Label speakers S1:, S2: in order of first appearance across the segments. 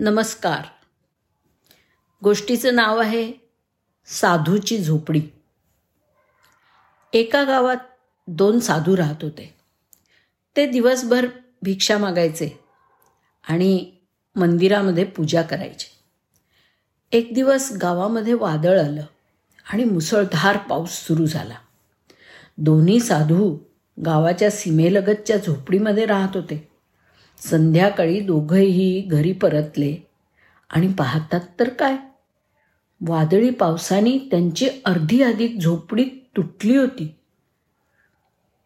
S1: नमस्कार. गोष्टीचं नाव आहे साधूची झोपडी. एका गावात दोन साधू राहत होते. ते दिवसभर भिक्षा मागायचे आणि मंदिरामध्ये पूजा करायचे. एक दिवस गावामध्ये वादळ आलं आणि मुसळधार पाऊस सुरू झाला. दोन्ही साधू गावाच्या सीमेलगतच्या झोपडीमध्ये राहत होते. संध्याकाळी दोघंही घरी परतले. आणि पाहतात तर काय? वादळी पावसाने त्यांची अर्धी अधिक झोपडी तुटली होती.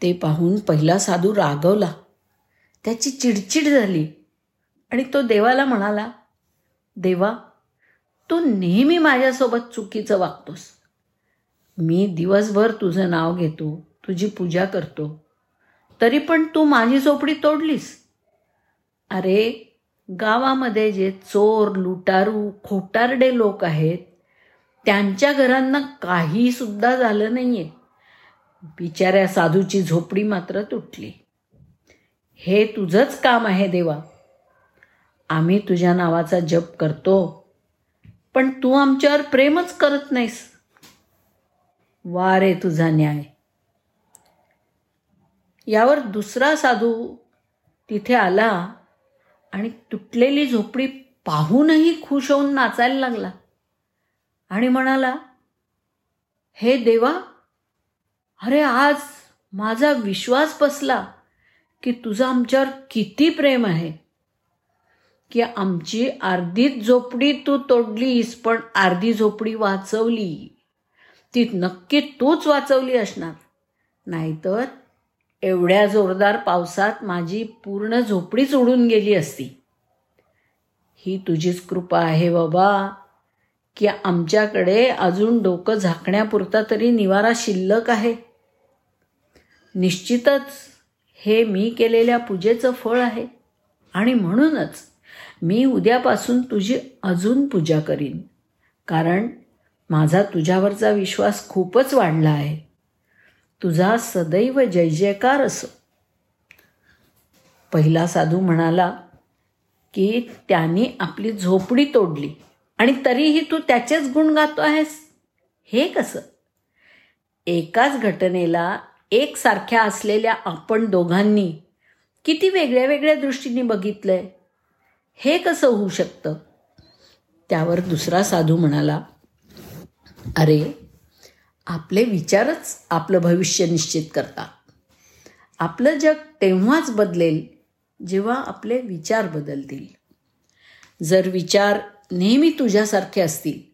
S1: ते पाहून पहिला साधू रागवला. त्याची चिडचिड झाली. आणि तो देवाला म्हणाला देवा तू नेहमी माझ्यासोबत चुकीचं वागतोस. मी दिवसभर तुझं नाव घेतो तुझी पूजा करतो. तरी पण तू माझी झोपडी तोडलीस. अरे गावामध्ये जे चोर लुटारू खोटारडे लोक आहेत त्यांच्या घरांना काही सुद्धा झालं नाहीये. बिचाऱ्या साधूची झोपडी मात्र तुटली. हे तुझंच काम आहे देवा. आम्ही तुझ्या नावाचा जप करतो पण तू आमच्यावर प्रेमच करत नाहीस. वा रे तुझा न्याय. यावर दुसरा साधू तिथे आला आणि तुटलेली झोपडी पाहूनही खुश होऊन नाचायला लागला. आणि म्हणाला हे देवा अरे आज माझा विश्वास बसला की तुझं आमच्यावर किती प्रेम आहे. की आमची अर्धीच झोपडी तू तोडलीस पण अर्धी झोपडी वाचवली. ती नक्की तूच वाचवली असणार. नाहीतर एवढ्या जोरदार पावसात माझी पूर्ण झोपडीच उडून गेली असती. ही तुझीच कृपा आहे बाबा की आमच्याकडे अजून डोकं झाकण्यापुरता तरी निवारा शिल्लक आहे. निश्चितच हे मी केलेल्या पूजेचं फळ आहे. आणि म्हणूनच मी उद्यापासून तुझी अजून पूजा करीन कारण माझा तुझ्यावरचा विश्वास खूपच वाढला आहे. तुझा सदैव जय जयकार असो. पहिला साधू म्हणाला की त्यांनी आपली झोपडी तोडली आणि तरीही तू त्याचेच गुण गातो आहेस. हे कसं? एकाच घटनेला एकसारख्या असलेल्या आपण दोघांनी किती वेगळ्या वेगळ्या दृष्टीने बघितलंय? हे कसं होऊ शकतं? त्यावर दुसरा साधू म्हणाला अरे आपले विचारच आपलं भविष्य निश्चित करतात. आपलं जग तेव्हाच बदलेल जेव्हा आपले विचार बदलतील. जर विचार नेहमी तुझ्यासारखे असतील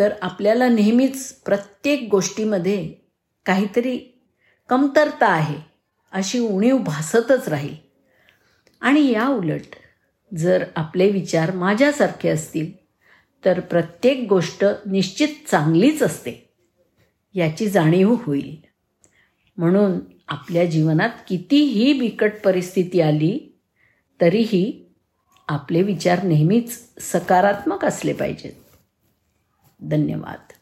S1: तर आपल्याला नेहमीच प्रत्येक गोष्टीमध्ये काहीतरी कमतरता आहे अशी उणीव भासतच राहील. आणि या उलट जर आपले विचार माझ्यासारखे असतील तर प्रत्येक गोष्ट निश्चित चांगलीच असते. याची जाणीव होईल. म्हणून आपल्या जीवनात कितीही बिकट परिस्थिती आली तरीही आपले विचार नेहमीच सकारात्मक असले पाहिजेत. धन्यवाद.